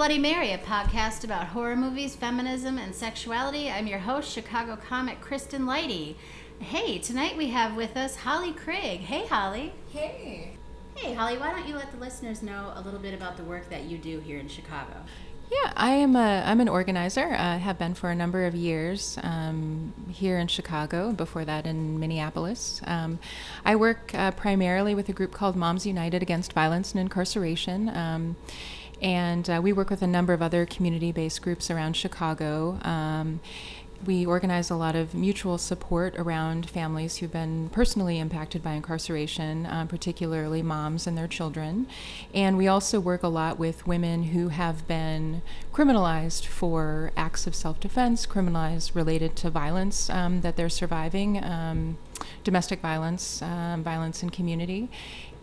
welcome to Bloody Mary, a podcast about horror movies, feminism, and sexuality. I'm your host, Chicago comic Kristen Lighty. Hey, tonight we have with us Holly Craig. Hey, Holly. Hey. Hey, Holly, why don't you let the listeners know a little bit about the work that you do here in Chicago? Yeah, I am a I'm an organizer. I have been for a number of years um, here in Chicago. Before that, in Minneapolis. Um, I work uh, primarily with a group called Moms United Against Violence and Incarceration. Um, and uh, we work with a number of other community-based groups around Chicago. Um, we organize a lot of mutual support around families who've been personally impacted by incarceration, um, particularly moms and their children. And we also work a lot with women who have been criminalized for acts of self defense, criminalized related to violence um, that they're surviving, um, domestic violence, um, violence in community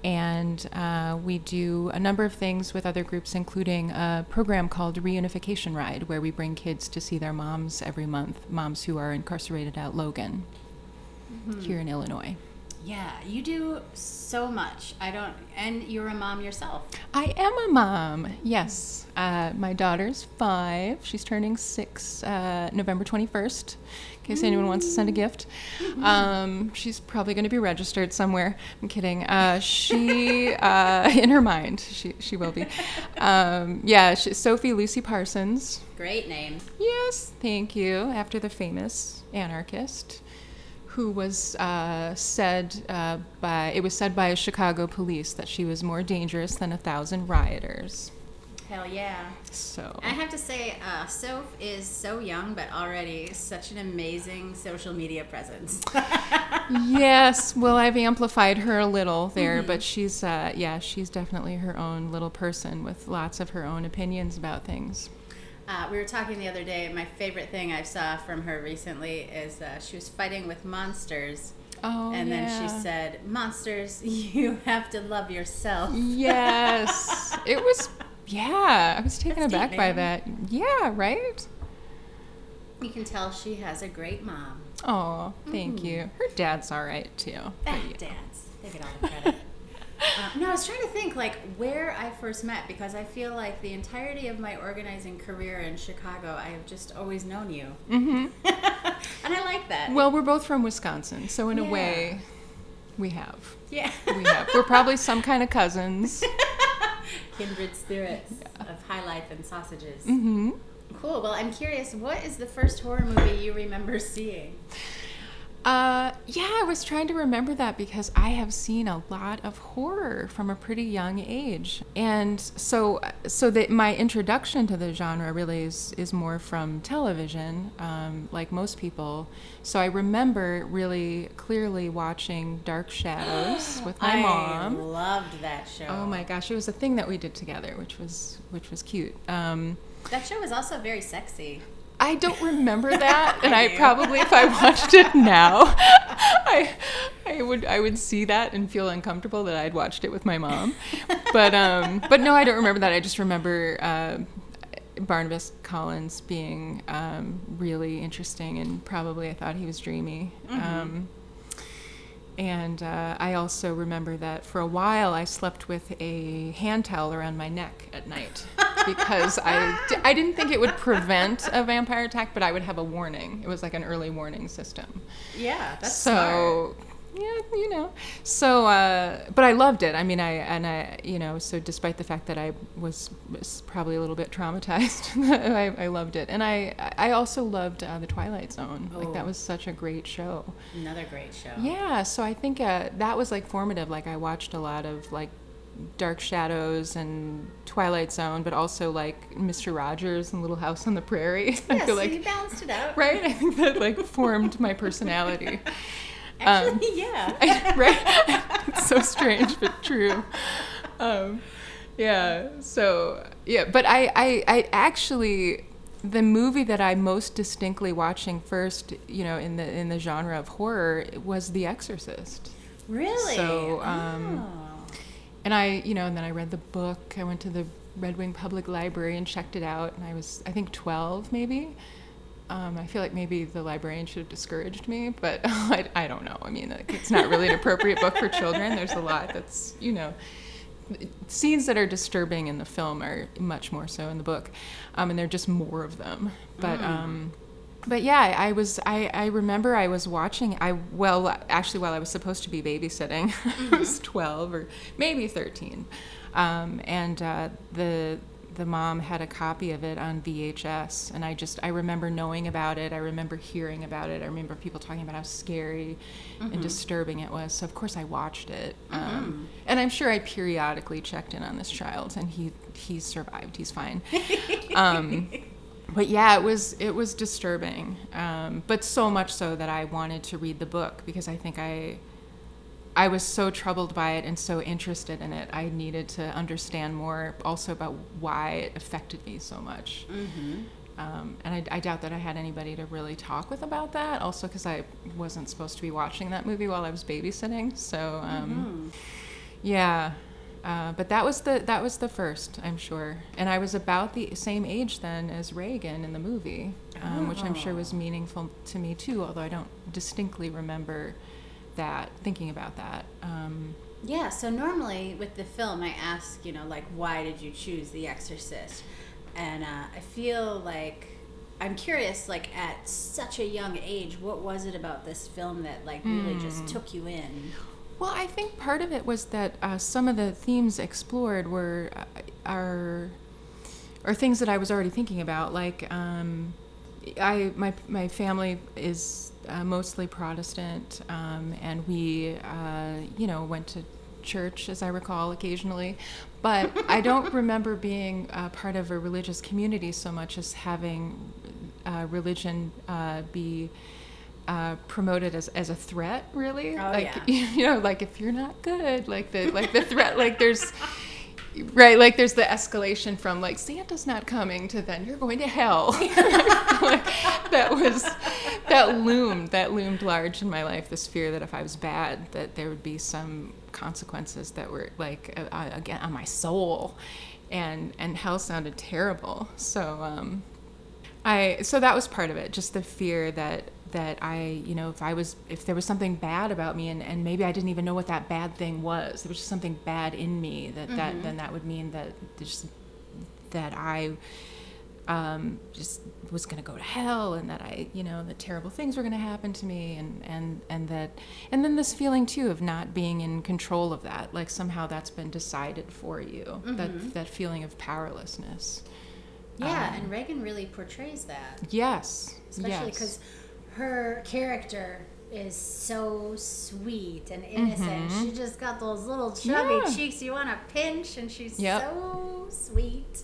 and uh, we do a number of things with other groups, including a program called Reunification Ride, where we bring kids to see their moms every month, moms who are incarcerated at Logan mm-hmm. here in Illinois. Yeah, you do so much. I don't, and you're a mom yourself. I am a mom. Yes, uh, my daughter's five. She's turning six uh, November twenty first In case anyone wants to send a gift. Um, she's probably going to be registered somewhere. I'm kidding. Uh, she, uh, in her mind, she, she will be. Um, yeah, she, Sophie Lucy Parsons. Great name. Yes, thank you. After the famous anarchist who was uh, said uh, by, it was said by a Chicago police that she was more dangerous than a thousand rioters. Hell yeah. So I have to say, uh, Soph is so young, but already such an amazing social media presence. yes, well, I've amplified her a little there, mm-hmm. but she's, uh, yeah, she's definitely her own little person with lots of her own opinions about things. Uh, we were talking the other day. My favorite thing I saw from her recently is uh, she was fighting with monsters. Oh, and yeah. then she said, "Monsters, you have to love yourself." Yes, it was yeah, I was taken That's aback deep, by that. Yeah, right? You can tell she has a great mom. Oh, thank mm-hmm. you. Her dad's all right too. Ah, dads. They get all the credit. uh, no, I was trying to think like where I first met because I feel like the entirety of my organizing career in Chicago, I have just always known you. Mm-hmm. and I like that. Well, we're both from Wisconsin, so in yeah. a way, we have. Yeah. we have. We're probably some kind of cousins kindred spirits yeah. of high life and sausages. Mm-hmm. Cool. Well, I'm curious. What is the first horror movie you remember seeing? Uh, yeah, I was trying to remember that because I have seen a lot of horror from a pretty young age, and so so that my introduction to the genre really is is more from television, um, like most people. So I remember really clearly watching Dark Shadows with my I mom. I loved that show. Oh my gosh, it was a thing that we did together, which was which was cute. Um, that show was also very sexy. I don't remember that, and I, probably, if I watched it now, I, I would, I would see that and feel uncomfortable that I'd watched it with my mom. But, um, but no, I don't remember that. I just remember uh, Barnabas Collins being um, really interesting, and probably I thought he was dreamy. Mm-hmm. Um, and uh, I also remember that for a while I slept with a hand towel around my neck at night because I d- I didn't think it would prevent a vampire attack, but I would have a warning. It was like an early warning system. Yeah, that's so. Smart. Yeah, you know. So, uh, but I loved it. I mean, I and I, you know, so despite the fact that I was, was probably a little bit traumatized, I, I, loved it. And I, I also loved uh, the Twilight Zone. Oh. Like that oh. was such a great show. Another great show. Yeah. So I think uh, that was like formative. Like I watched a lot of like Dark Shadows and Twilight Zone, but also like Mr. Rogers and Little House on the Prairie. Yeah, I feel so like you balanced it out, right? I think that like formed my personality. Actually, um, yeah. Right? it's so strange, but true. Um, yeah. So yeah, but I, I, I actually the movie that I most distinctly watching first, you know, in the in the genre of horror was The Exorcist. Really? So. Um, oh and I, you know, and then I read the book. I went to the Red Wing Public Library and checked it out. And I was, I think, 12 maybe. Um, I feel like maybe the librarian should have discouraged me, but I, I don't know. I mean, like, it's not really an appropriate book for children. There's a lot that's, you know, scenes that are disturbing in the film are much more so in the book, um, and there are just more of them. But um, but yeah, I was I, I remember I was watching I well actually while I was supposed to be babysitting, I was twelve or maybe thirteen, um, and uh, the the mom had a copy of it on VHS, and I just I remember knowing about it. I remember hearing about it. I remember people talking about how scary and disturbing it was. So of course I watched it, um, and I'm sure I periodically checked in on this child, and he he survived. He's fine. um, but yeah, it was it was disturbing, um, but so much so that I wanted to read the book because I think I I was so troubled by it and so interested in it. I needed to understand more also about why it affected me so much. Um, and I, I doubt that I had anybody to really talk with about that. Also, because I wasn't supposed to be watching that movie while I was babysitting. So, um, yeah. Uh, but that was the that was the first, I'm sure. And I was about the same age then as Regan in the movie, um, which I'm sure was meaningful to me too. Although I don't distinctly remember that thinking about that. Um, Yeah, so normally with the film, I ask, you know, like, why did you choose The Exorcist? And uh, I feel like I'm curious, like, at such a young age, what was it about this film that, like, really Hmm. just took you in? Well, I think part of it was that uh, some of the themes explored were uh, are are things that I was already thinking about. Like, um, I my my family is uh, mostly Protestant, um, and we uh, you know went to church, as I recall, occasionally. But I don't remember being uh, part of a religious community so much as having uh, religion uh, be uh, promoted as, as a threat, really. Oh, like yeah. you know, like if you're not good, like the like the threat, like there's right, like there's the escalation from like Santa's not coming to then you're going to hell. like, that was that loomed that loomed large in my life. This fear that if I was bad, that there would be some consequences that were like uh, again on my soul, and and hell sounded terrible. So. um I so that was part of it, just the fear that that I, you know, if I was if there was something bad about me and, and maybe I didn't even know what that bad thing was. There was just something bad in me that, that mm-hmm. then that would mean that just that I um, just was going to go to hell and that I, you know, that terrible things were going to happen to me and, and, and that, and then this feeling too of not being in control of that, like somehow that's been decided for you, that, mm-hmm. that feeling of powerlessness. Yeah, and um, Regan really portrays that, Yes. especially yes. Her character is so sweet and innocent. She just got those little chubby Mm-hmm. Yeah. cheeks you want to pinch, and she's Yep. so sweet.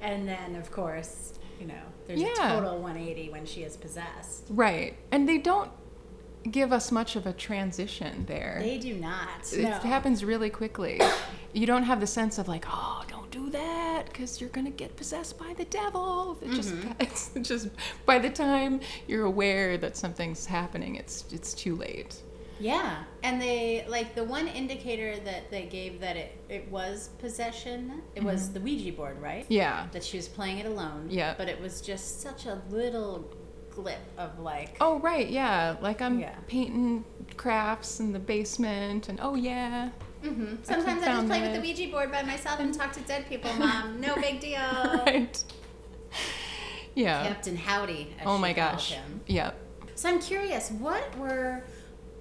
And then, of course, you know, there's a total 180 when she is possessed. Right. And they don't give us much of a transition there. They do not. it no. happens really quickly. You don't have the sense of like, oh, don't do that because you're gonna get possessed by the devil. It just, Mm-hmm. it's just by the time you're aware that something's happening, it's it's too late. Yeah, and they like the one indicator that they gave that it, it was possession. It was the Ouija board, right? Yeah. That she was playing it alone. Yeah. But it was just such a little glip of like. Oh right, yeah. Like I'm Yeah. painting crafts in the basement, and oh yeah. hmm Sometimes I, just found play with the. Ouija board by myself and talk to dead people, Mom. No big deal. Right. Yeah. Captain Howdy. Oh my gosh. Him. Yep. So I'm curious, what were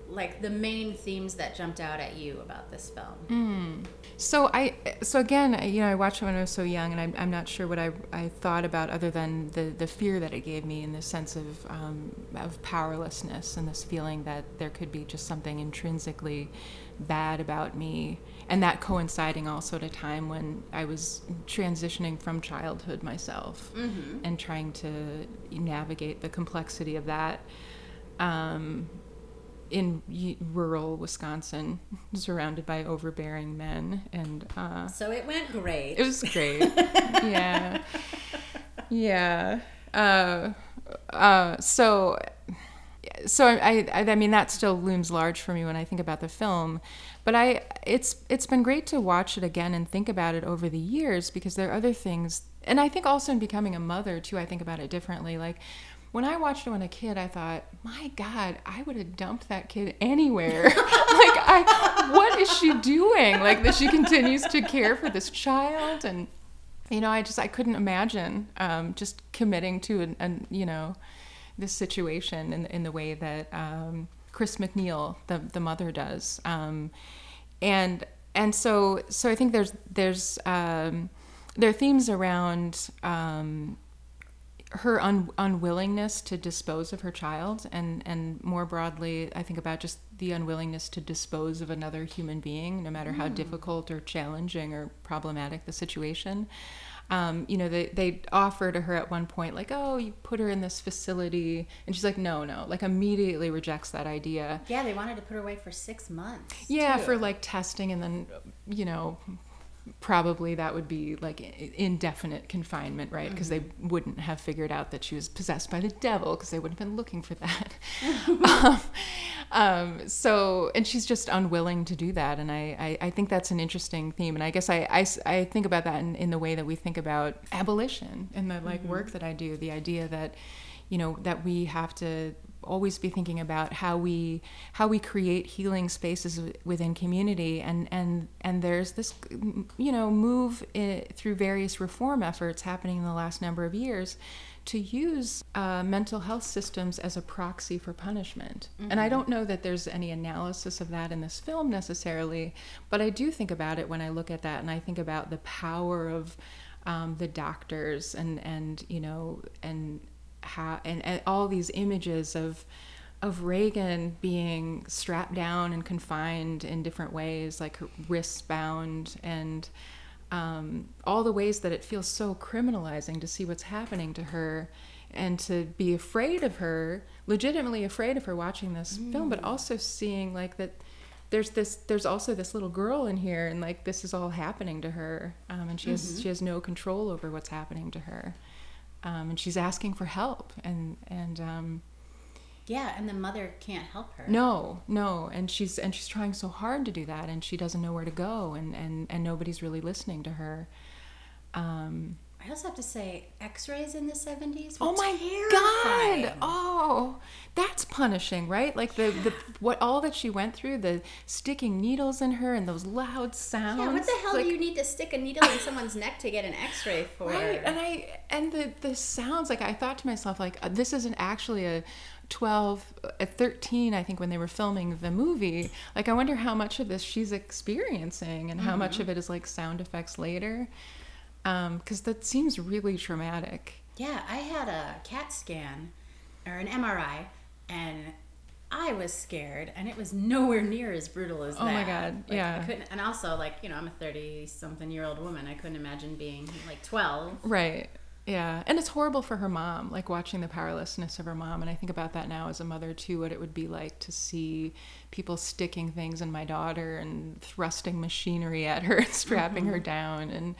like the main themes that jumped out at you about this film? So I, so again, I- you know, I watched it when I was so young, and I'm, I'm not sure what I, I thought about other than the, the fear that it gave me and the sense of, um, of powerlessness and this feeling that there could be just something intrinsically bad about me, and that coinciding also at a time when I was transitioning from childhood myself and trying to navigate the complexity of that. Um, in rural Wisconsin, surrounded by overbearing men, and uh, So it went great. it was great. yeah, yeah. Uh, uh, so, so I, I, I mean, that still looms large for me when I think about the film. But I, it's it's been great to watch it again and think about it over the years because there are other things, and I think also in becoming a mother too, I think about it differently. Like when I watched it when a kid, I thought, my God, I would have dumped that kid anywhere. like, I, what is she doing? Like that she continues to care for this child and you know, I just I couldn't imagine um, just committing to an, an, you know this situation in in the way that um, Chris MacNeil, the the mother, does, um, and and so so I think there's there's um, there are themes around um, her un- unwillingness to dispose of her child and and more broadly i think about just the unwillingness to dispose of another human being no matter how mm. difficult or challenging or problematic the situation um, you know they, they offer to her at one point like oh you put her in this facility and she's like no no like immediately rejects that idea yeah they wanted to put her away for six months yeah too. for like testing and then you know probably that would be like indefinite confinement, right? Because mm-hmm. they wouldn't have figured out that she was possessed by the devil because they wouldn't have been looking for that. um, um, so, and she's just unwilling to do that. And I, I, I, think that's an interesting theme. And I guess I, I, I think about that in, in the way that we think about abolition and the like mm-hmm. work that I do, the idea that, you know, that we have to always be thinking about how we how we create healing spaces within community and and and there's this you know move in, through various reform efforts happening in the last number of years to use uh, mental health systems as a proxy for punishment. Mm-hmm. And I don't know that there's any analysis of that in this film necessarily, but I do think about it when I look at that and I think about the power of um, the doctors and, and, you know, and how and, and all these images of of Regan being strapped down and confined in different ways, like wrists bound, and um, all the ways that it feels so criminalizing to see what's happening to her and to be afraid of her, legitimately afraid of her watching this mm. film, but also seeing like that there's this there's also this little girl in here and like this is all happening to her um, and she has mm-hmm. she has no control over what's happening to her um, and she's asking for help and and um, yeah and the mother can't help her. No no and she's and she's trying so hard to do that and she doesn't know where to go and and and nobody's really listening to her. Um, I also have to say, X-rays in the seventies. Oh my terrifying. god! Oh, that's punishing, right? Like the the what all that she went through, the sticking needles in her and those loud sounds. Yeah, what the hell like, do you need to stick a needle in someone's neck to get an X-ray for? Right, and I and the the sounds. Like I thought to myself, like uh, this isn't actually a 12 at uh, 13 i think when they were filming the movie like i wonder how much of this she's experiencing and how mm-hmm. much of it is like sound effects later because um, that seems really traumatic. Yeah, I had a CAT scan or an MRI, and I was scared, and it was nowhere near as brutal as oh that. Oh my god! Like, yeah. I couldn't, and also like you know I'm a thirty something year old woman. I couldn't imagine being like twelve. Right. Yeah, and it's horrible for her mom, like watching the powerlessness of her mom. And I think about that now as a mother too, what it would be like to see people sticking things in my daughter and thrusting machinery at her and strapping mm-hmm. her down. And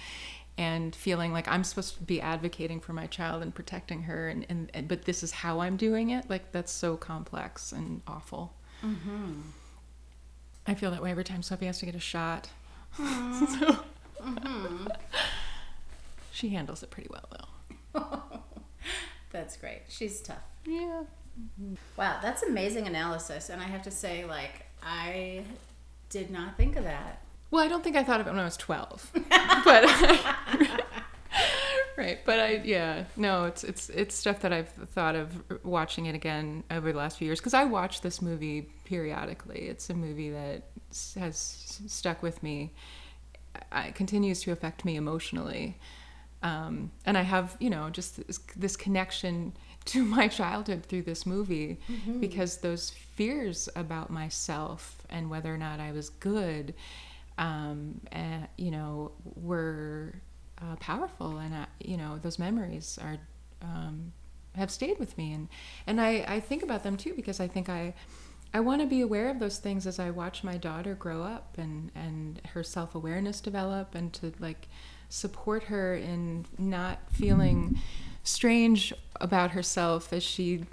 and feeling like I'm supposed to be advocating for my child and protecting her, and, and, and but this is how I'm doing it. Like that's so complex and awful. Mm-hmm. I feel that way every time Sophie has to get a shot. Mm-hmm. so, mm-hmm. she handles it pretty well, though. that's great. She's tough. Yeah. Wow, that's amazing analysis, and I have to say, like, I did not think of that. Well, I don't think I thought of it when I was 12. but right, but I yeah, no, it's it's it's stuff that I've thought of watching it again over the last few years because I watch this movie periodically. It's a movie that has stuck with me. It continues to affect me emotionally. Um, and I have, you know, just this, this, connection to my childhood through this movie mm-hmm. because those fears about myself and whether or not I was good um, and, you know, were uh, powerful, and I, you know, those memories are um, have stayed with me, and and I, I think about them too because I think I. I want to be aware of those things as I watch my daughter grow up and, and her self awareness develop, and to like support her in not feeling strange about herself as she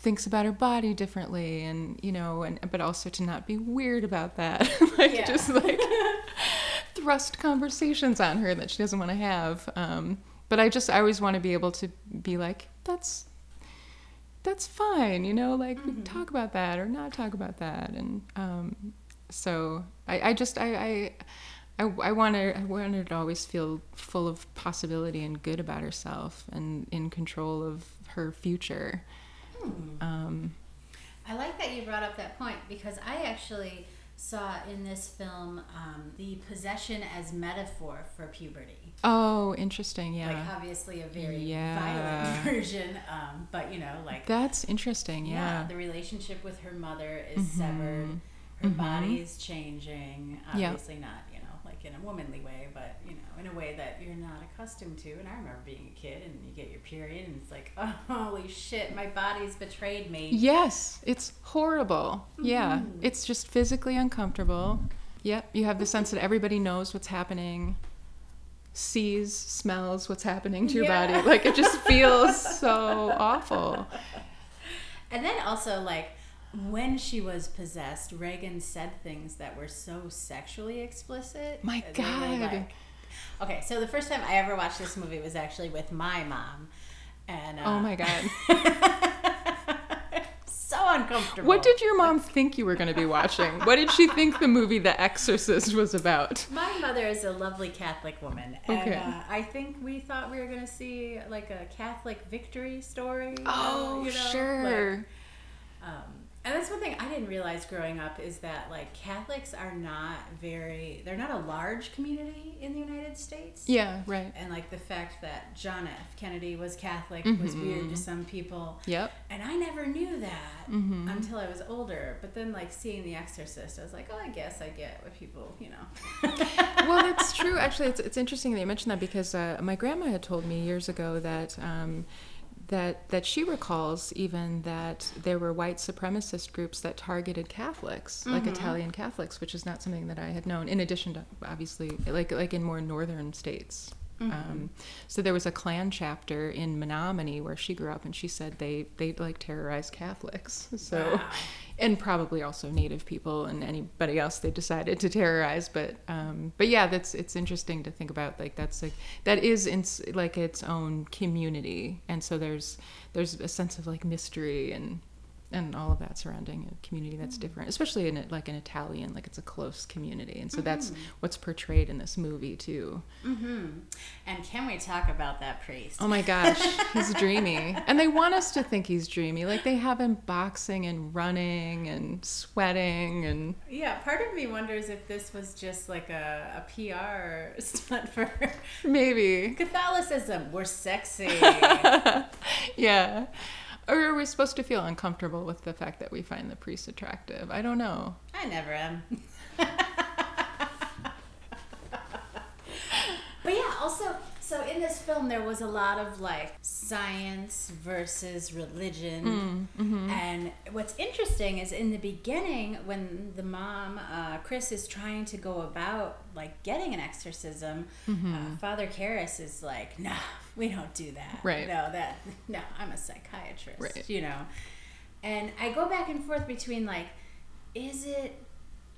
thinks about her body differently and you know and but also to not be weird about that like yeah. just like thrust conversations on her that she doesn't want to have um, but i just i always want to be able to be like that's that's fine you know like mm-hmm. we can talk about that or not talk about that and um, So I, I just I I I, I want her I want her to always feel full of possibility and good about herself and in control of her future. Um, I like that you brought up that point because I actually saw in this film um, the possession as metaphor for puberty. oh, interesting. Yeah. Like obviously a very Yeah. violent version, um, but you know, like That's interesting. yeah, Yeah. the relationship with her mother is Mhm. severed. Her Mhm. body is changing. Yeah. Obviously not, you know, like in a womanly way, but you know, in a way that you're not accustomed to. And I remember being a kid, and you get your period, and it's like, oh, holy shit, my body's betrayed me. Yes, it's horrible. Yeah, Mhm. it's just physically uncomfortable. Yep, you have the sense that everybody knows what's happening, sees, smells what's happening to your Yeah. body. Like it just feels so awful. And then also like when she was possessed, Reagan said things that were so sexually explicit. My God. like- okay, so the first time I ever watched this movie was actually with my mom, and uh, Oh my god. so uncomfortable. What did your mom think you were going to be watching? What did she think the movie The Exorcist was about? My mother is a lovely Catholic woman, and Okay. uh, I think we thought we were going to see like a Catholic victory story. know, Oh, you know, sure. like, um, and that's one thing I didn't realize growing up is that like Catholics are not very, they're not a large community in the United States. yeah, right. And like the fact that John F. Kennedy was Catholic was Mhm. weird to some people. Yep. And I never knew that Mhm. until I was older. But then, like, seeing The Exorcist, I was like, oh, I guess I get what people, you know. well, that's true. Actually, it's, it's interesting that you mentioned that because uh, my grandma had told me years ago that um, that that she recalls even that there were white supremacist groups that targeted Catholics, like Mhm. Italian Catholics, which is not something that I had known. In addition to obviously, like like in more northern states. Mhm. Um, so there was a Klan chapter in Menominee where she grew up, and she said they they like terrorized Catholics. So Wow. and probably also native people and anybody else they decided to terrorize but um but yeah that's it's interesting to think about like that's like that is in like its own community and so there's there's a sense of like mystery and and all of that surrounding a community that's different especially in it like an italian like it's a close community and so that's what's portrayed in this movie too hmm And can we talk about that priest? oh my gosh he's dreamy and they want us to think he's dreamy like they have him boxing and running and sweating and Yeah, part of me wonders if this was just like a, a PR stunt for maybe Catholicism. We're sexy. yeah. Or are we supposed to feel uncomfortable with the fact that we find the priest attractive? I don't know. I never am. but yeah, also, so in this film, there was a lot of like science versus religion. And what's interesting is in the beginning, when the mom, uh, Chris, is trying to go about like getting an exorcism, uh, Father Karras is like, no, we don't do that. Right. No, that, no, I'm a psychiatrist, Right. you know. And I go back and forth between like, is it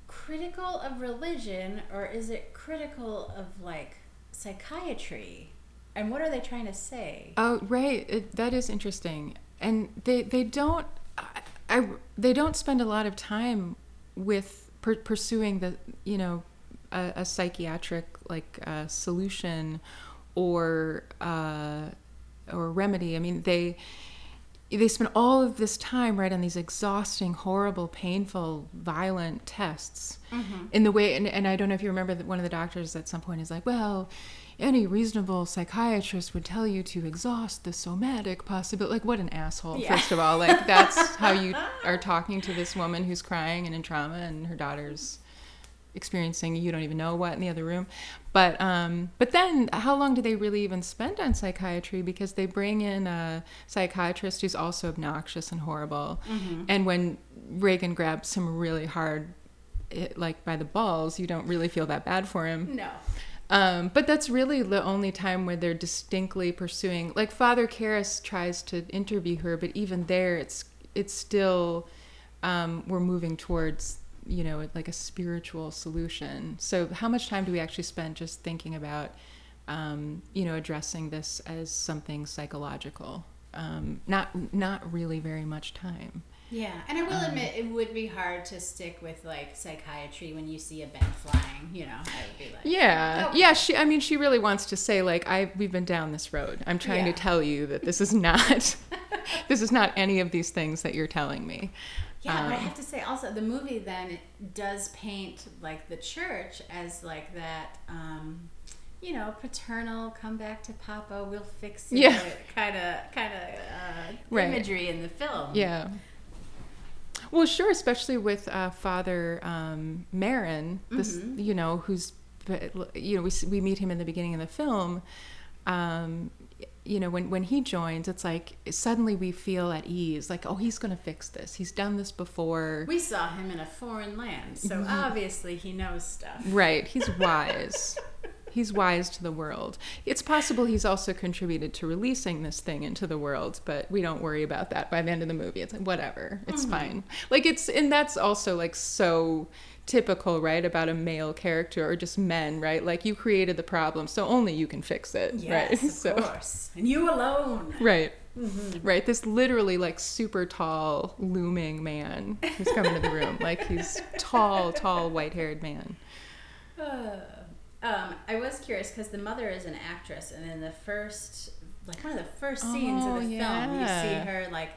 critical of religion or is it critical of like psychiatry? And what are they trying to say? Oh, right. It, that is interesting. And they they don't I, I they don't spend a lot of time with per, pursuing the you know a, a psychiatric like uh, solution or uh, or remedy. I mean they they spend all of this time right on these exhausting horrible painful violent tests in the way and, and i don't know if you remember that one of the doctors at some point is like well any reasonable psychiatrist would tell you to exhaust the somatic possibility like what an asshole Yeah. first of all like that's how you are talking to this woman who's crying and in trauma and her daughter's experiencing you don't even know what in the other room but um but then how long do they really even spend on psychiatry because they bring in a psychiatrist who's also obnoxious and horrible and when regan grabs him really hard it, like by the balls you don't really feel that bad for him No. um, but that's really the only time where they're distinctly pursuing. Like Father Karras tries to interview her, but even there, it's it's still um, we're moving towards you know like a spiritual solution. So how much time do we actually spend just thinking about um, you know addressing this as something psychological? Um, not not really very much time. Yeah, and I will Um, admit it would be hard to stick with like psychiatry when you see a bed flying. You know, I would be like, Yeah, Okay. yeah. She, I mean, she really wants to say like, I we've been down this road. I'm trying Yeah. to tell you that this is not, this is not any of these things that you're telling me. Yeah, but I Um, have to say also the movie then does paint like the church as like that, um, you know, paternal come back to Papa, we'll fix it, Yeah. kind of kind of uh, Right. imagery in the film. Yeah. Well, sure, especially with uh, Father um, Merrin, this Mhm. you know who's you know we we meet him in the beginning of the film. Um, you know when when he joins, it's like suddenly we feel at ease, like oh he's going to fix this. He's done this before. We saw him in a foreign land, so Mm-hmm. obviously he knows stuff. Right, he's wise. he's wise to the world. It's possible he's also contributed to releasing this thing into the world, but we don't worry about that by the end of the movie. It's like whatever, it's fine. Like it's and that's also like so typical, right, about a male character or just men, right? Like you created the problem, so only you can fix it, Yes, right? of so course, and you alone. right. Right, this literally like super tall, looming man who's coming to the room. Like he's tall, tall, white haired man. Uh, um, I was curious because the mother is an actress, and in the first, like one of the first scenes Oh, of the film, you see her like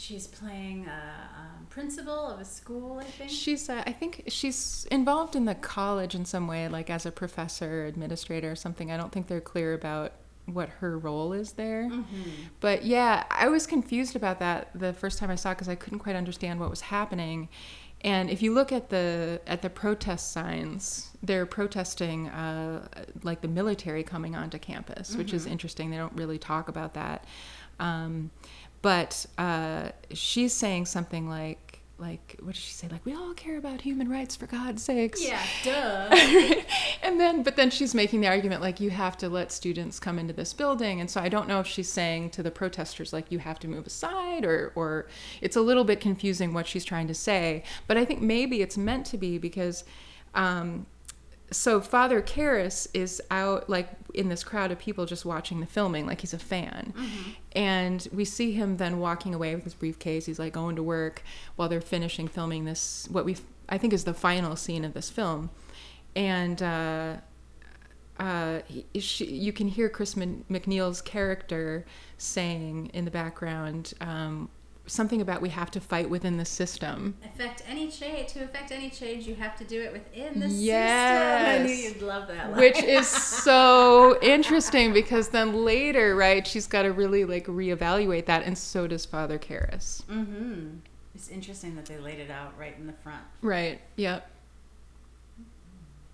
she's playing a um, principal of a school. I think. She's, uh, I think she's involved in the college in some way, like as a professor, administrator, or something. I don't think they're clear about what her role is there. Mm-hmm. But yeah, I was confused about that the first time I saw because I couldn't quite understand what was happening. And if you look at the at the protest signs, they're protesting uh, like the military coming onto campus, which is interesting. They don't really talk about that. Um, but uh, she's saying something like like what did she say? Like we all care about human rights for God's sakes. Yeah, duh. and then but then she's making the argument like you have to let students come into this building and so i don't know if she's saying to the protesters like you have to move aside or or it's a little bit confusing what she's trying to say but i think maybe it's meant to be because um so father Karras is out like in this crowd of people just watching the filming like he's a fan. And we see him then walking away with his briefcase. He's like going to work while they're finishing filming this what we i think is the final scene of this film. And uh, uh, he, she, you can hear Chris MacNeil's character saying in the background um, something about we have to fight within the system. affect any change to affect any change, you have to do it within the Yes. system. I knew you'd love that. Line. Which is so interesting because then later, right, she's got to really like reevaluate that, and so does Father Karras. Mm-hmm. It's interesting that they laid it out right in the front. Right. Yep.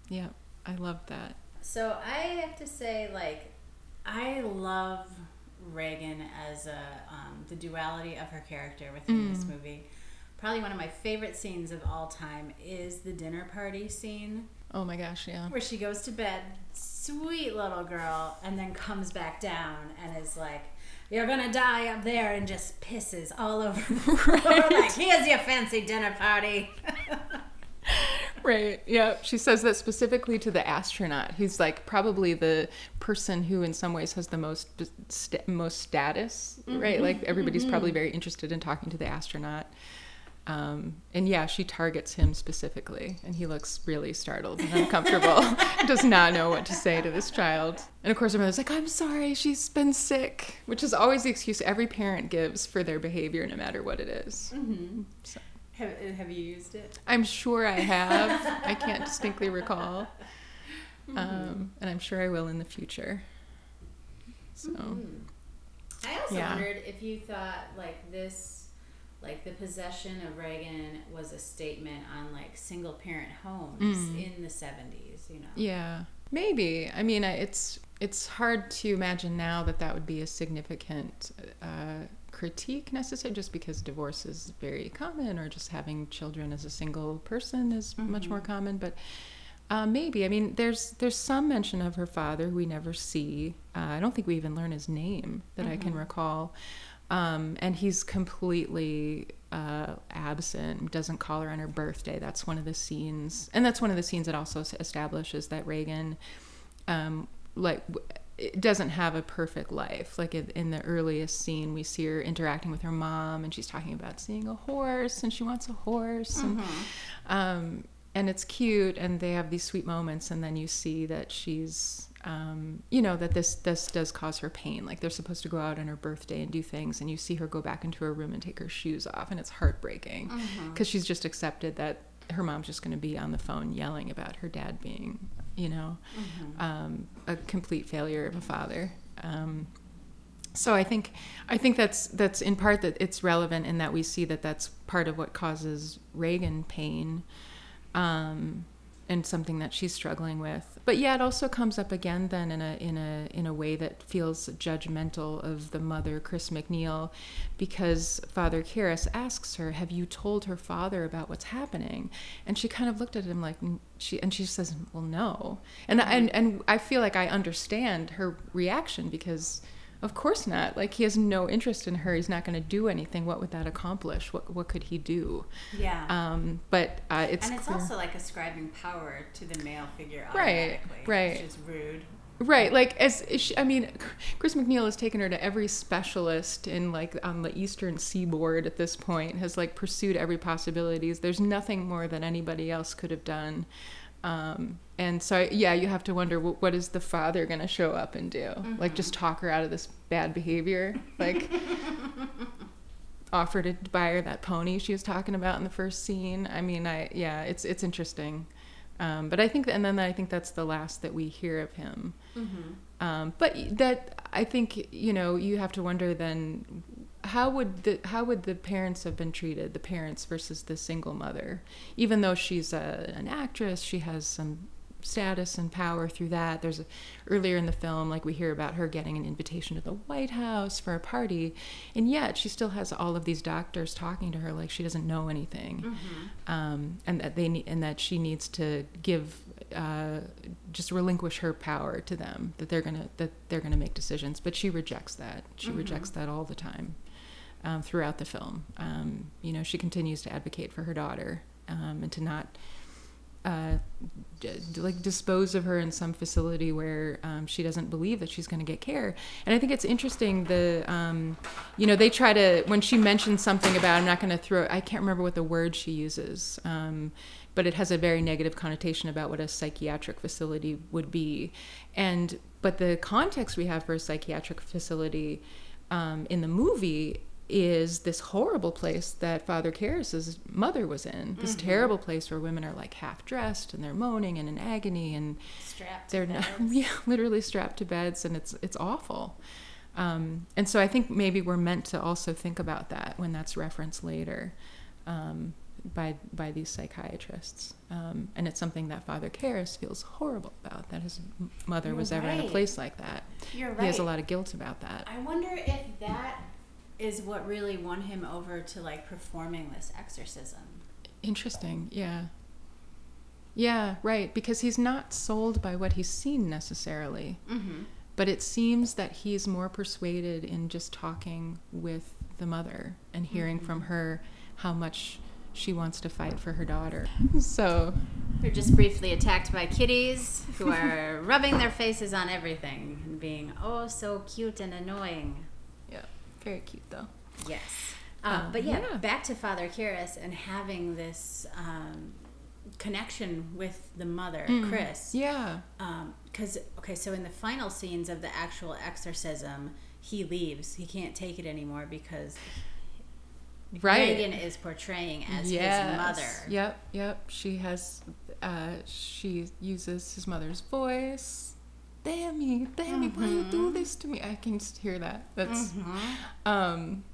Yep. I love that. So I have to say, like, I love Regan as a um, the duality of her character within this movie. Probably one of my favorite scenes of all time is the dinner party scene Oh my gosh, yeah. where she goes to bed, sweet little girl, and then comes back down and is like, "You're gonna die up there," and just pisses all over the floor. like, "Here's your fancy dinner party." Right. Yeah. She says that specifically to the astronaut, who's like probably the person who, in some ways, has the most st- most status. Right. Like everybody's probably very interested in talking to the astronaut. Um, and yeah, she targets him specifically, and he looks really startled and uncomfortable. Does not know what to say to this child. And of course, her mother's like, "I'm sorry, she's been sick," which is always the excuse every parent gives for their behavior, no matter what it is. Mm-hmm. So. Have, have you used it? I'm sure I have. I can't distinctly recall. Um, and I'm sure I will in the future. So, Mm. I also Yeah. wondered if you thought like this, like the possession of Regan was a statement on like single parent homes Mm. in the seventies. You know. yeah, maybe. I mean, it's it's hard to imagine now that that would be a significant uh, critique necessary, just because divorce is very common, or just having children as a single person is much more common. But uh, maybe. I mean, there's there's some mention of her father who we never see. Uh, I don't think we even learn his name that I can recall. Um, and he's completely uh, absent. Doesn't call her on her birthday. That's one of the scenes, and that's one of the scenes that also establishes that Regan, um, like, it doesn't have a perfect life. Like in, the earliest scene, we see her interacting with her mom, and she's talking about seeing a horse, and she wants a horse, and um, and it's cute, and they have these sweet moments, and then you see that she's um, you know that this this does cause her pain. Like they're supposed to go out on her birthday and do things, and you see her go back into her room and take her shoes off, and it's heartbreaking because she's just accepted that her mom's just going to be on the phone yelling about her dad being, you know, um, a complete failure of a father. Um, so I think I think that's that's in part that it's relevant in that we see that that's part of what causes Regan pain. Um, and something that she's struggling with. But yeah, it also comes up again then in a in a in a way that feels judgmental of the mother, Chris MacNeil, because Father Karras asks her, "Have you told her father about what's happening?" And she kind of looked at him like she and she says, "Well, no." And and and I feel like I understand her reaction because of course not. Like he has no interest in her. He's not going to do anything. What would that accomplish? What what could he do? Yeah. Um, but uh, it's and it's clear- also like ascribing power to the male figure Right, automatically, right. Which is rude. Right, like as she, I mean, Chris MacNeil has taken her to every specialist in like on the eastern seaboard at this point. Has like pursued every possibilities. There's nothing more that anybody else could have done, um, and so yeah, you have to wonder what, what is the father going to show up and do? Like just talk her out of this bad behavior, like offer to buy her that pony she was talking about in the first scene. I mean, I yeah, it's it's interesting. Um, but I think, and then I think that's the last that we hear of him. Um, but that I think you know you have to wonder then how would the how would the parents have been treated? The parents versus the single mother, even though she's a, an actress, she has some status and power through that. There's a, earlier in the film, like we hear about her getting an invitation to the White House for a party, and yet she still has all of these doctors talking to her like she doesn't know anything, um, and that they need, and that she needs to give. Uh, just relinquish her power to them that they're gonna that they're gonna make decisions but she rejects that she rejects that all the time um, throughout the film um, you know she continues to advocate for her daughter um, and to not uh, d- like dispose of her in some facility where um, she doesn't believe that she's going to get care. And I think it's interesting the um, you know they try to when she mentions something about I'm not going to throw I can't remember what the word she uses. Um, but it has a very negative connotation about what a psychiatric facility would be, and but the context we have for a psychiatric facility um, in the movie is this horrible place that Father Karras's mother was in. This terrible place where women are like half dressed and they're moaning and in agony and Strapped. they're to not, yeah, literally strapped to beds and it's it's awful. Um, and so I think maybe we're meant to also think about that when that's referenced later um, by by these psychiatrists. Um, and it's something that Father Karras feels horrible about that his mother was You're ever in a place like that. You're right. He has a lot of guilt about that. I wonder if that is what really won him over to like performing this exorcism. Interesting. Yeah. Yeah, right. Because he's not sold by what he's seen necessarily. Mm-hmm. But it seems that he's more persuaded in just talking with the mother and hearing from her how much she wants to fight for her daughter. So, They're just briefly attacked by kitties who are rubbing their faces on everything and being oh so cute and annoying. Very cute though. Yes. Uh, Um, but yeah, yeah. back to Father Karras and having this um, connection with the mother, Chris. Yeah. Because, okay, so in the final scenes of the actual exorcism, he leaves. He can't take it anymore because Right. Regan is portraying as Yes. his mother. Yep, yep. She has, uh, she uses his mother's voice. Damn me, damn me, why you do this to me? I can just hear that. That's, um,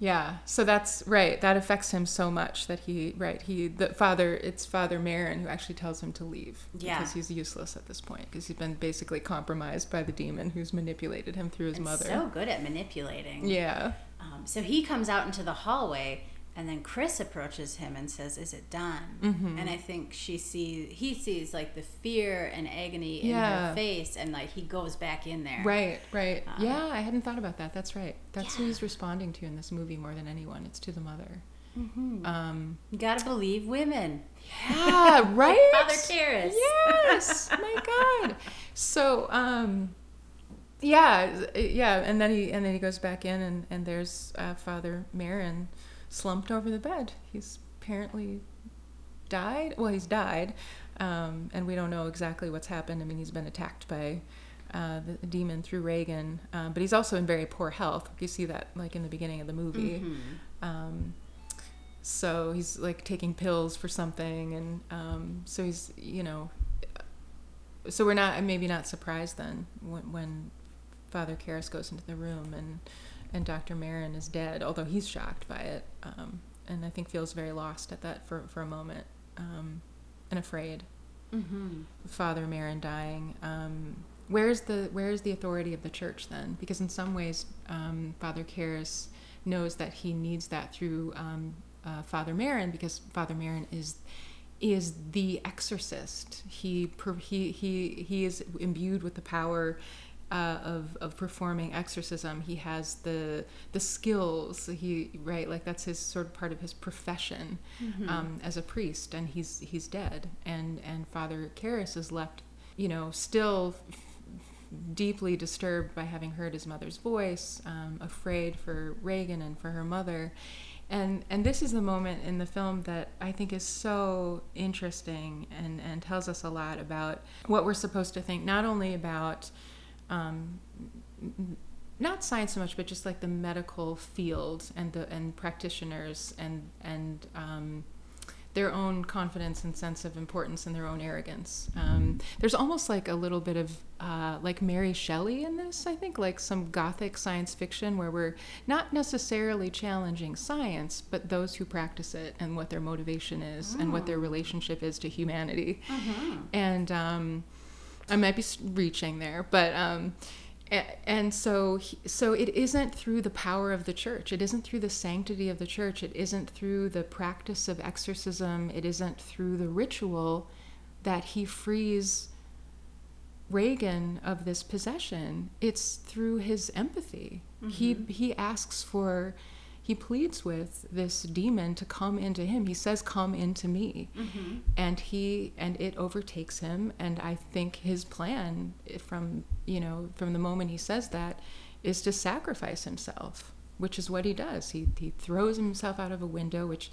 yeah. So that's right. That affects him so much that he, right. He, the father, it's Father Merrin who actually tells him to leave Yeah. because he's useless at this point because he's been basically compromised by the demon who's manipulated him through his And mother. so good at manipulating. yeah. Um, so he comes out into the hallway, and then Chris approaches him and says, "Is it done?" Mm-hmm. And I think she sees, he sees like the fear and agony in Yeah. her face, and like he goes back in there. Right, right. Um, yeah, I hadn't thought about that. That's right. That's who he's responding to in this movie more than anyone. It's to the mother. Mm-hmm. Um, You gotta believe women. yeah, right. Father Karras. Yes. My God. So, um, yeah, yeah, and then he and then he goes back in, and and there's uh, Father Merrin slumped over the bed. He's apparently died. Well, he's died, um, and we don't know exactly what's happened. I mean, he's been attacked by uh, the demon through Regan, uh, but he's also in very poor health. You see that like in the beginning of the movie. Mm-hmm. Um, so he's like taking pills for something, and um, so he's you know. So we're not maybe not surprised then when, when Father Karras goes into the room and and Dr. Merrin is dead, although he's shocked by it, um, and I think feels very lost at that for for a moment, um, and afraid. Mm-hmm. Father Merrin dying. Um, where's the where's the authority of the church then? Because in some ways, um, Father Karras knows that he needs that through um, uh, Father Merrin, because Father Merrin is is the exorcist. He he he he is imbued with the power uh, of of performing exorcism. He has the the skills. He right like that's his sort of part of his profession mm-hmm. um, as a priest, and he's he's dead. And and Father Karras is left, you know, still f- deeply disturbed by having heard his mother's voice, um, afraid for Regan and for her mother. And, and this is the moment in the film that I think is so interesting and, and tells us a lot about what we're supposed to think, not only about um, not science so much, but just like the medical field and the and practitioners and and um, their own confidence and sense of importance and their own arrogance. Um, there's almost like a little bit of uh, like Mary Shelley in this, I think, like some gothic science fiction where we're not necessarily challenging science, but those who practice it and what their motivation is and what their oh. relationship is to humanity. Mm-hmm. And um, I might be reaching there, but um, and so so it isn't through the power of the church. It isn't through the sanctity of the church. It isn't through the practice of exorcism. It isn't through the ritual that he frees Regan of this possession. It's through his empathy. Mm-hmm. He he asks for he pleads with this demon to come into him. He says, "Come into me," mm-hmm. and he and it overtakes him. And I think his plan, from you know, from the moment he says that, is to sacrifice himself, which is what he does. He he throws himself out of a window, which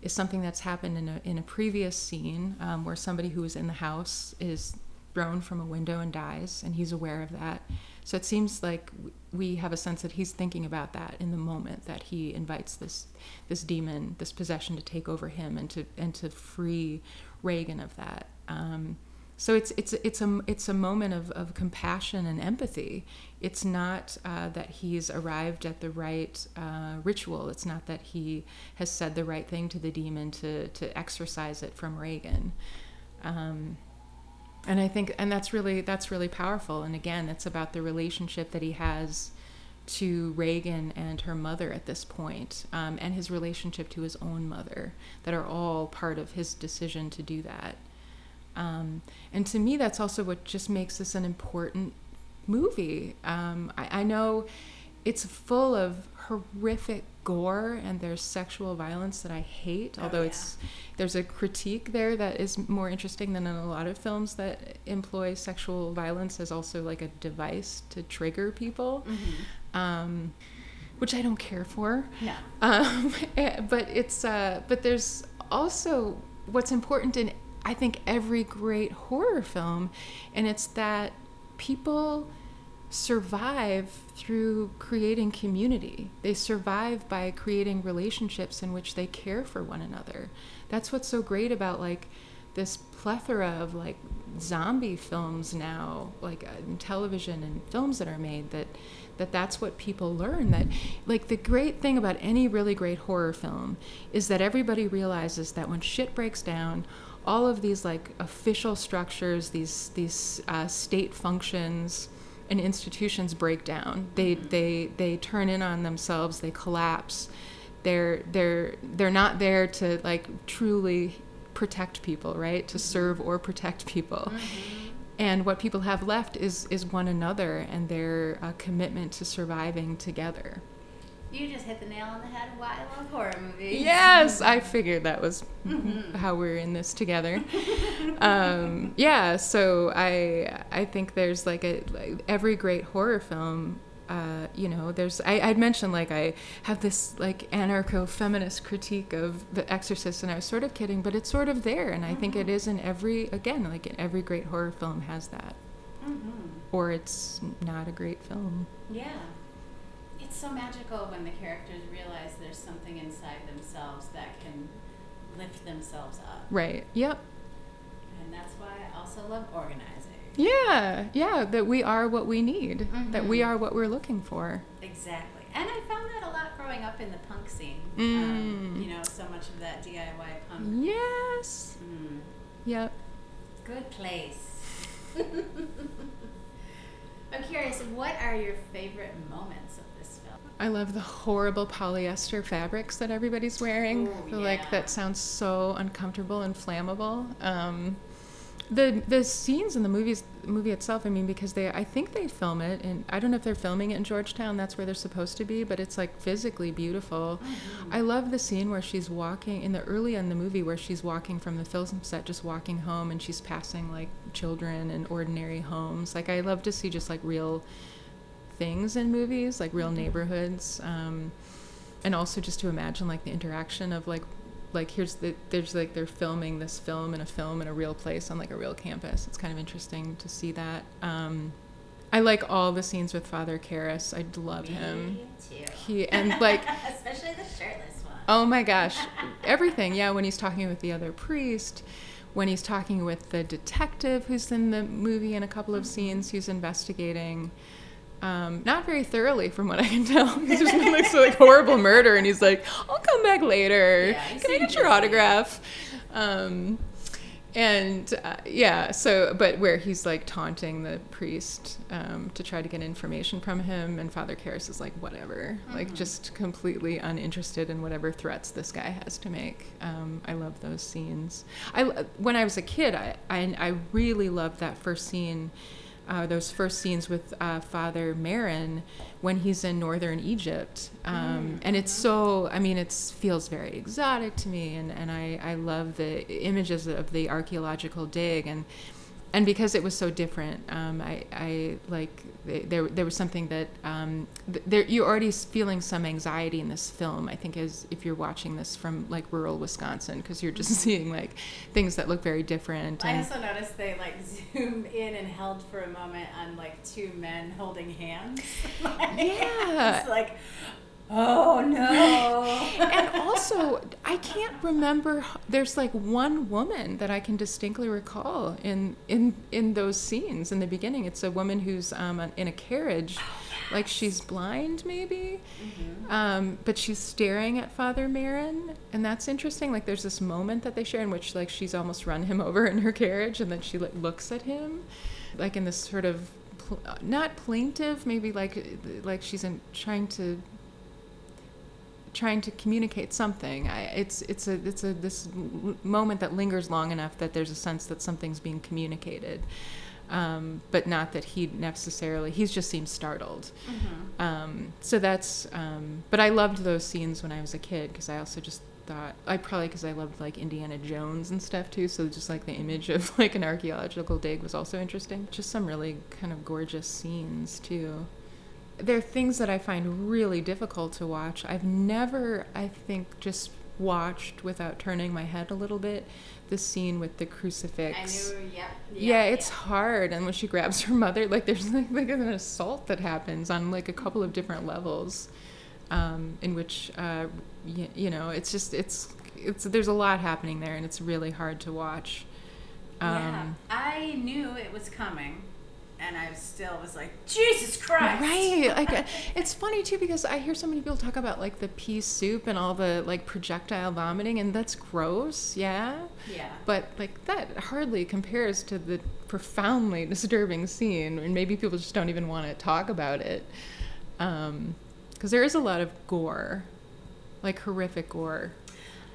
is something that's happened in a in a previous scene um, where somebody who is in the house is thrown from a window and dies, and he's aware of that. So it seems like we have a sense that he's thinking about that in the moment that he invites this this demon, this possession, to take over him and to and to free Regan of that. Um, so it's it's it's a it's a moment of, of compassion and empathy. It's not uh, that he's arrived at the right uh, ritual. It's not that he has said the right thing to the demon to to exorcise it from Regan. Um, and I think and that's really that's really powerful. And again, it's about the relationship that he has to Regan and her mother at this point, um, and his relationship to his own mother, that are all part of his decision to do that. Um, and to me, that's also what just makes this an important movie. Um, I, I know it's full of horrific gore and there's sexual violence that I hate. Oh, although yeah. it's there's a critique there that is more interesting than in a lot of films that employ sexual violence as also like a device to trigger people, mm-hmm. um, which I don't care for. Yeah. Um, eh, but it's uh, but there's also what's important in I think every great horror film, and it's that people survive through creating community. They survive by creating relationships in which they care for one another. That's what's so great about like this plethora of like zombie films now, like uh, television and films that are made that that that's what people learn that like the great thing about any really great horror film is that everybody realizes that when shit breaks down all of these like official structures these these uh, state functions and institutions break down. They they they turn in on themselves. They collapse. They're they're they're not there to like truly protect people, right? To serve or protect people. Mm-hmm. And what people have left is is one another and their uh, commitment to surviving together. You just hit the nail on the head. Why I love horror movies. Yes, I figured that was how we're in this together. um, yeah, so I I think there's like a like every great horror film. Uh, you know, there's I, I'd mentioned like I have this like anarcho-feminist critique of The Exorcist, and I was sort of kidding, but it's sort of there, and I think it is in every again like in every great horror film has that, hmm or it's not a great film. Yeah. It's so magical when the characters realize there's something inside themselves that can lift themselves up. Right. Yep. And that's why I also love organizing. Yeah, yeah, that we are what we need, that we Mhm. are what we're looking for. Exactly. And I found that a lot growing up in the punk scene. Um, Mm. you know, so much of that DIY punk. Yes. Mm. Yep. Good place. I'm curious, what are your favorite moments of this film? I love the horrible polyester fabrics that everybody's wearing. Ooh, They're Like that sounds so uncomfortable and flammable. Um, the the scenes in the movies movie itself. I mean, because they I think they film it, and I don't know if they're filming it in Georgetown. That's where they're supposed to be, but it's like physically beautiful. I love the scene where she's walking in the early in the movie where she's walking from the film set, just walking home, and she's passing like children and ordinary homes. Like I love to see just like real things in movies, like real neighborhoods, um, and also just to imagine like the interaction of like like here's the there's like they're filming this film in a film in a real place on like a real campus. It's kind of interesting to see that. Um, I like all the scenes with Father Karras. I love him. Too. He and like Especially the shirtless one. Oh my gosh, everything. Yeah, when he's talking with the other priest, when he's talking with the detective who's in the movie in a couple of scenes who's investigating. Um, not very thoroughly, from what I can tell. He's just been like so like horrible murder, and he's like, "I'll come back later. Yeah, Can I get your autograph?" Um, and uh, yeah, so but where he's like taunting the priest um, to try to get information from him, and Father Karras is like, whatever, like Mhm. just completely uninterested in whatever threats this guy has to make. Um, I love those scenes. I when I was a kid, I I, I really loved that first scene. Uh, those first scenes with uh, Father Merrin when he's in northern Egypt, um, and it's so. I mean, it feels very exotic to me, and, and I, I love the images of the archaeological dig, and and because it was so different, um, I, I like there there was something that um, th- there you're already feeling some anxiety in this film. I think as if you're watching this from like rural Wisconsin, because you're just seeing like things that look very different. I also noticed they like zoomed in and held for a moment on like two men holding hands. Like, Yeah. It's like, oh no. and also i can't remember there's like one woman that i can distinctly recall in in in those scenes in the beginning. It's a woman who's um, in a carriage. Like she's blind maybe? Um, but she's staring at father Merrin, and that's interesting. Like there's this moment that they share in which like she's almost run him over in her carriage and then she like looks at him like in this sort of pl- not plaintive maybe like like she's in, trying to trying to communicate something. I, it's it's a it's a this moment that lingers long enough that there's a sense that something's being communicated, um, but not that he necessarily. He's just seems startled. Mhm. Um, so that's. Um, but I loved those scenes when I was a kid because I also just thought I probably because I loved like Indiana Jones and stuff too. So just like the image of like an archaeological dig was also interesting. Just some really kind of gorgeous scenes too there are things that I find really difficult to watch. I've never, I think, just watched without turning my head a little bit. The scene with the crucifix. I knew, yep. yeah, yeah, it's hard. And when she grabs her mother, like there's like, like an assault that happens on like a couple of different levels, um, in which, uh, y- you know, it's just it's it's there's a lot happening there, and it's really hard to watch. yeah. Um, I knew it was coming, and I still was like, Jesus Christ. Right. Like it's funny too because I hear so many people talk about like the pea soup and all the like projectile vomiting and that's gross, yeah. Yeah. But like that hardly compares to the profoundly disturbing scene and maybe people just don't even want to talk about it. Um because there is a lot of gore. Like horrific gore.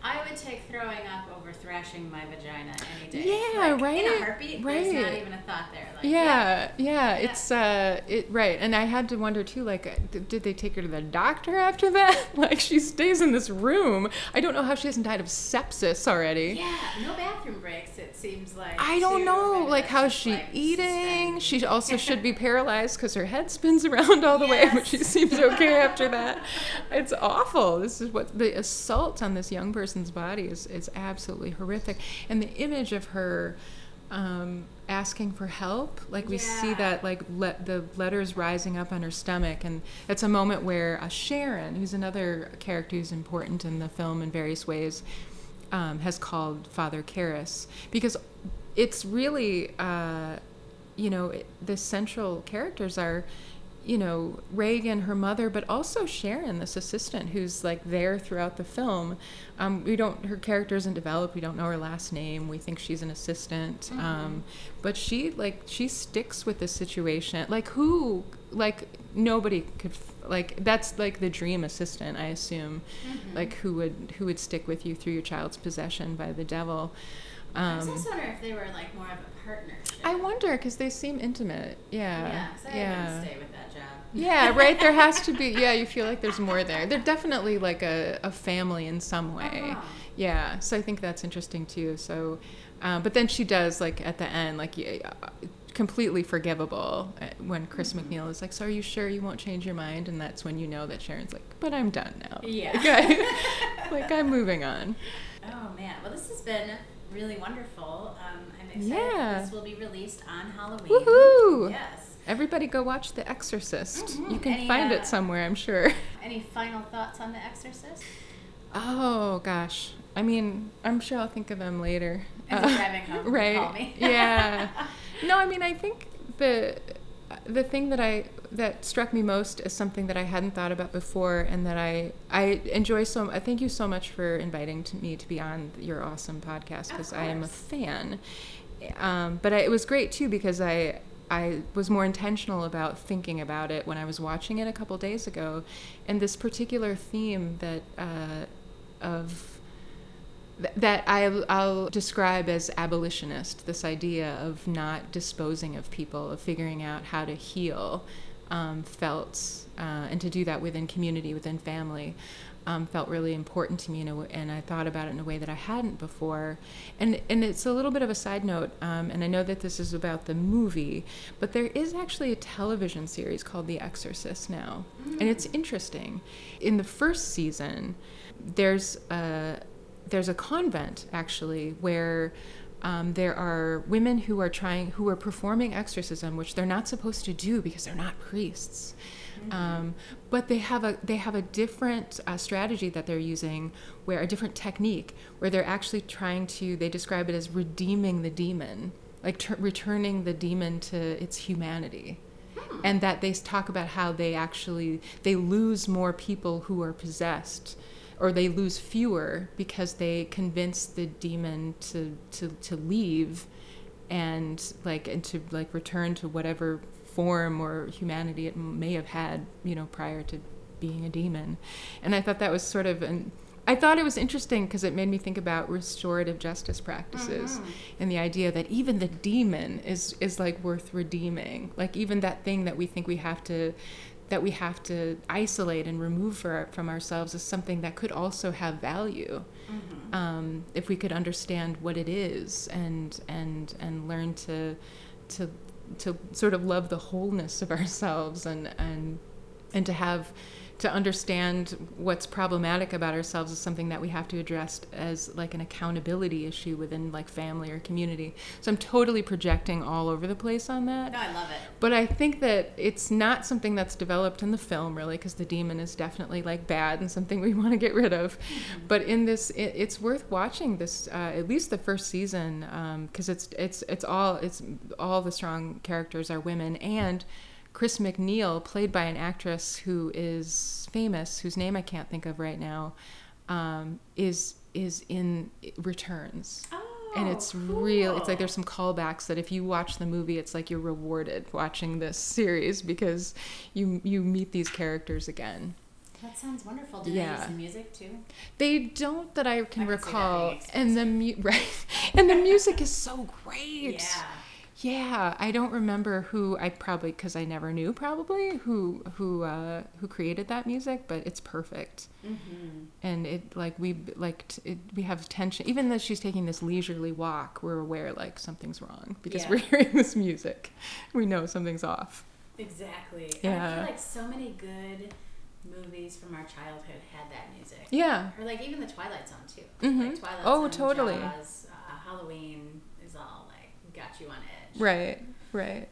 I would take throwing up over thrashing my vagina any day. Yeah, Like, right, In a heartbeat, there's not even a thought there. Like, yeah, yeah, Yeah. it's uh, it right, and I had to wonder too. Like, uh, did they take her to the doctor after that? like, she stays in this room. I don't know how she hasn't died of sepsis already. Yeah, no bathroom breaks. It seems like. I don't too. know, Maybe like how's she like, eating. suspended. She also should be paralyzed because her head spins around all the way, but she seems okay after that. It's awful. This is what the assault on this young person's body is is absolutely horrific, and the image of her. Um, asking for help like we see that like le- the letters rising up on her stomach. And it's a moment where uh, sharon who's another character who's important in the film in various ways um, has called Father Karras. Because it's really, uh, you know, it, the central characters are, you know, Regan, her mother, but also Sharon, this assistant who's like there throughout the film. Um, we don't, her character isn't developed. We don't know her last name. We think she's an assistant. Um, but she, like, she sticks with the situation. Like, who, like, nobody could, like, that's like the dream assistant, I assume Mm-hmm. like who would who would stick with you through your child's possession by the devil. I was Um, also wondering if they were like more of a partnership. I wonder because they seem intimate. Yeah, Yeah, 'cause I yeah, stay with that. Yeah. Right. There has to be. Yeah, you feel like there's more there. They're definitely like a, a family in some way. Uh-huh. Yeah. So I think that's interesting too. So, uh, but then she does like at the end like. y- uh, completely forgivable uh, when Chris Mm-hmm. MacNeil is like, "So are you sure you won't change your mind?" And that's when you know that Sharon's like, "But I'm done now. Yeah. like, I, like I'm moving on." Oh man, well this has been really wonderful. Um, I'm excited. Yeah. This will be released on Halloween. Woohoo! Yes. Everybody go watch The Exorcist. Mhm. You can Any, find uh, it somewhere, I'm sure. Any final thoughts on The Exorcist? Oh gosh. I mean, I'm sure I'll think of them later. Home, right. yeah. No, I mean, I think the the thing that I that struck me most is something that I hadn't thought about before, and that I I enjoy so. I thank you so much for inviting to me to be on your awesome podcast because I am a fan. Um, but I, it was great too because I I was more intentional about thinking about it when I was watching it a couple days ago, and this particular theme that uh, of th- that I'll, I'll describe as abolitionist. This idea of not disposing of people, of figuring out how to heal, um, felt, uh, and to do that within community, within family, um, felt really important to me. In a and I thought about it in a way that I hadn't before. And and it's a little bit of a side note. Um, and I know that this is about the movie, but there is actually a television series called The Exorcist now, and it's interesting. In the first season, there's a there's a convent actually where um, there are women who are trying who are performing exorcism which they're not supposed to do because they're not priests um, but they have a they have a different uh, strategy that they're using where a different technique where they're actually trying to they describe it as redeeming the demon like tur returning the demon to its humanity. And that they talk about how they actually they lose more people who are possessed or they lose fewer because they convince the demon to to, to leave and like and to like return to whatever form or humanity it may have had you know prior to being a demon. And i thought that was sort of an i thought it was interesting because it made me think about restorative justice practices and the idea that even the demon is is like worth redeeming. Like even that thing that we think we have to that we have to isolate and remove for, from ourselves is something that could also have value um, if we could understand what it is and and and learn to to to sort of love the wholeness of ourselves and and and to have to understand what's problematic about ourselves is something that we have to address as like an accountability issue within like family or community. So I'm totally projecting all over the place on that. No, I love it. But I think that it's not something that's developed in the film, really, because the demon is definitely like bad and something we want to get rid of. But in this, it, it's worth watching this, uh, at least the first season, because it's it's it's all it's all the strong characters are women and. Chris MacNeil, played by an actress who is famous, whose name I can't think of right now, um, is is in returns and it's Oh, real it's like there's some callbacks that if you watch the movie it's like you're rewarded watching this series because you you meet these characters again that sounds wonderful. Do they Yeah. use the music too? They don't that I can I recall, and the mu- right, and the music is so great. Yeah. Yeah, I don't remember who I probably because I never knew probably who who uh, who created that music, but it's perfect. Mm-hmm. And it like we like it, we have tension. Even though she's taking this leisurely walk, we're aware like something's wrong because Yeah. we're hearing this music. We know something's off. Exactly. And I Yeah. feel like so many good movies from our childhood had that music. Yeah. Or like even the Twilight Zone too. Mhm. Like Twilight Oh, Zone, totally. Jaws, uh, Halloween is all like got you on edge. Right. Right.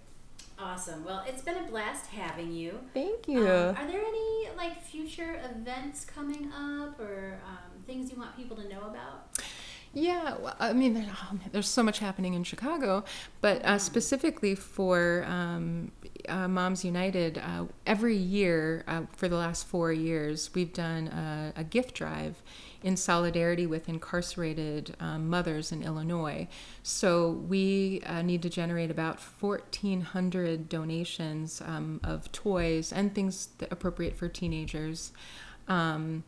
Awesome. Well, it's been a blast having you. Thank you. Um, are there any like future events coming up or um, things you want people to know about? Yeah, well, I mean, oh, man, there's so much happening in Chicago, but uh, specifically for um, uh, Moms United, uh, every year uh, for the last four years, we've done a, a gift drive in solidarity with incarcerated um, mothers in Illinois. So we uh, need to generate about 1,400 donations um, of toys and things appropriate for teenagers. Um,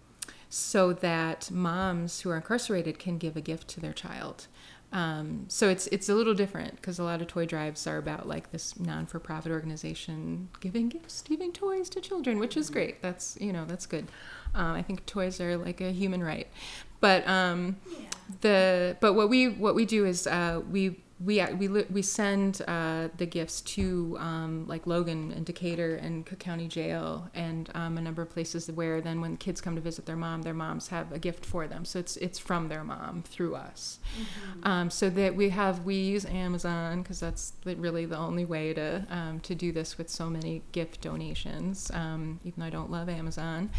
so that moms who are incarcerated can give a gift to their child. Um, so it's it's a little different because a lot of toy drives are about like this non-for-profit organization giving gifts, giving toys to children, which is great. That's you know that's good. Um, I think toys are like a human right, but um, Yeah. the but what we what we do is uh, we we we we send uh, the gifts to um, like Logan and Decatur and Cook County Jail and um, a number of places where then when kids come to visit their mom, their moms have a gift for them. So it's it's from their mom through us. Um, so that we have we use Amazon because that's really the only way to um, to do this with so many gift donations. Um, even though I don't love Amazon,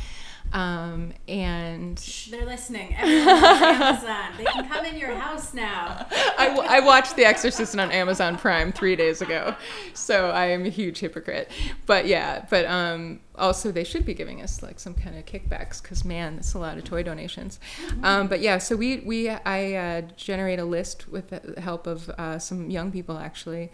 um, and Shh, they're listening. Everyone Amazon. They can come in your house now. I, watched The Exorcist on Amazon Prime three days ago, so I am a huge hypocrite. But yeah, but um, also they should be giving us like some kind of kickbacks because man, that's a lot of toy donations. Um, but yeah, so we we I uh, generate a list with the help of uh, some young people actually.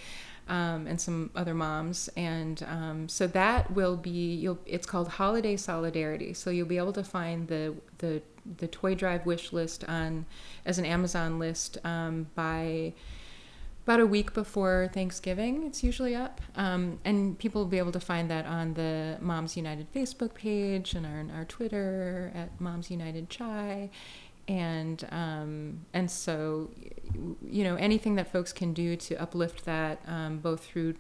Um, and some other moms, and um, so that will be. You'll, it's called Holiday Solidarity. So you'll be able to find the the the toy drive wish list on as an Amazon list um, by about a week before Thanksgiving. It's usually up, um, and people will be able to find that on the Moms United Facebook page and our, our Twitter at Moms United Chai, and um, and so you know anything that folks can do to uplift that um, both through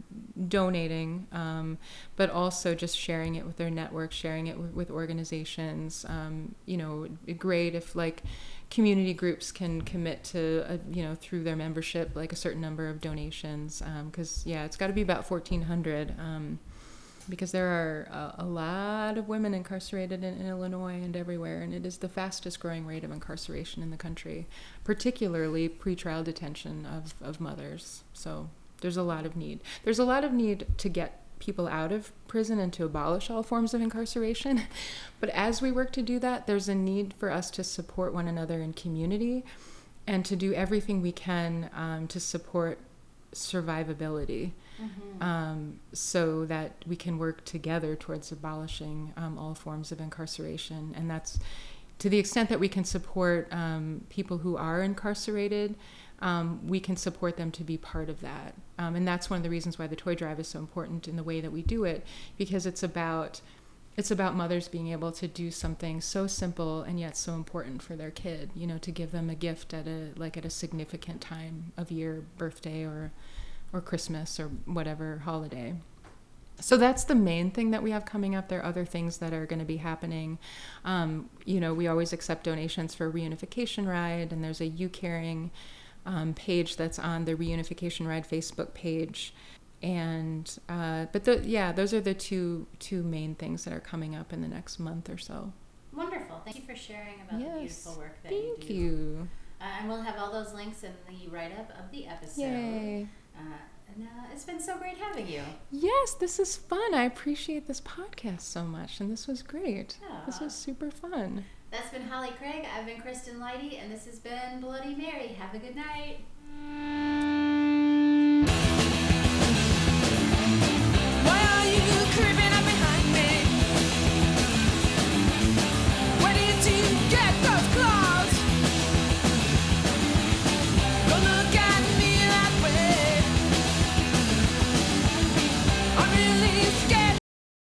donating um, but also just sharing it with their network sharing it with, with organizations um, you know great if like community groups can commit to a, you know through their membership like a certain number of donations because yeah it's got to be about 1400 um, because there are a, a lot of women incarcerated in, in Illinois and everywhere, and it is the fastest growing rate of incarceration in the country, particularly pretrial detention of, of mothers. So there's a lot of need. There's a lot of need to get people out of prison and to abolish all forms of incarceration. But as we work to do that, there's a need for us to support one another in community and to do everything we can um, to support survivability um, so that we can work together towards abolishing um, all forms of incarceration. And that's to the extent that we can support um, people who are incarcerated, um, we can support them to be part of that. Um, and that's one of the reasons why the toy drive is so important in the way that we do it, because it's about it's about mothers being able to do something so simple and yet so important for their kid you know to give them a gift at a like at a significant time of year birthday or or christmas or whatever holiday. So that's the main thing that we have coming up. There are other things that are going to be happening. Um, you know we always accept donations for reunification ride and there's a YouCaring um, page that's on the reunification ride facebook page. And uh, but the, yeah those are the two two main things that are coming up in the next month or so. Wonderful. Thank you for sharing about the yes. beautiful work that thank you do. Thank you. Uh, and we'll have all those links in the write up of the episode. yay uh, and uh, it's been so great having you. Yes, this is fun. I appreciate this podcast so much, and this was great. This was super fun. That's been Holly Craig. I've been Kristen Lighty, and this has been Bloody Mary. Have a good night. Why are you creeping?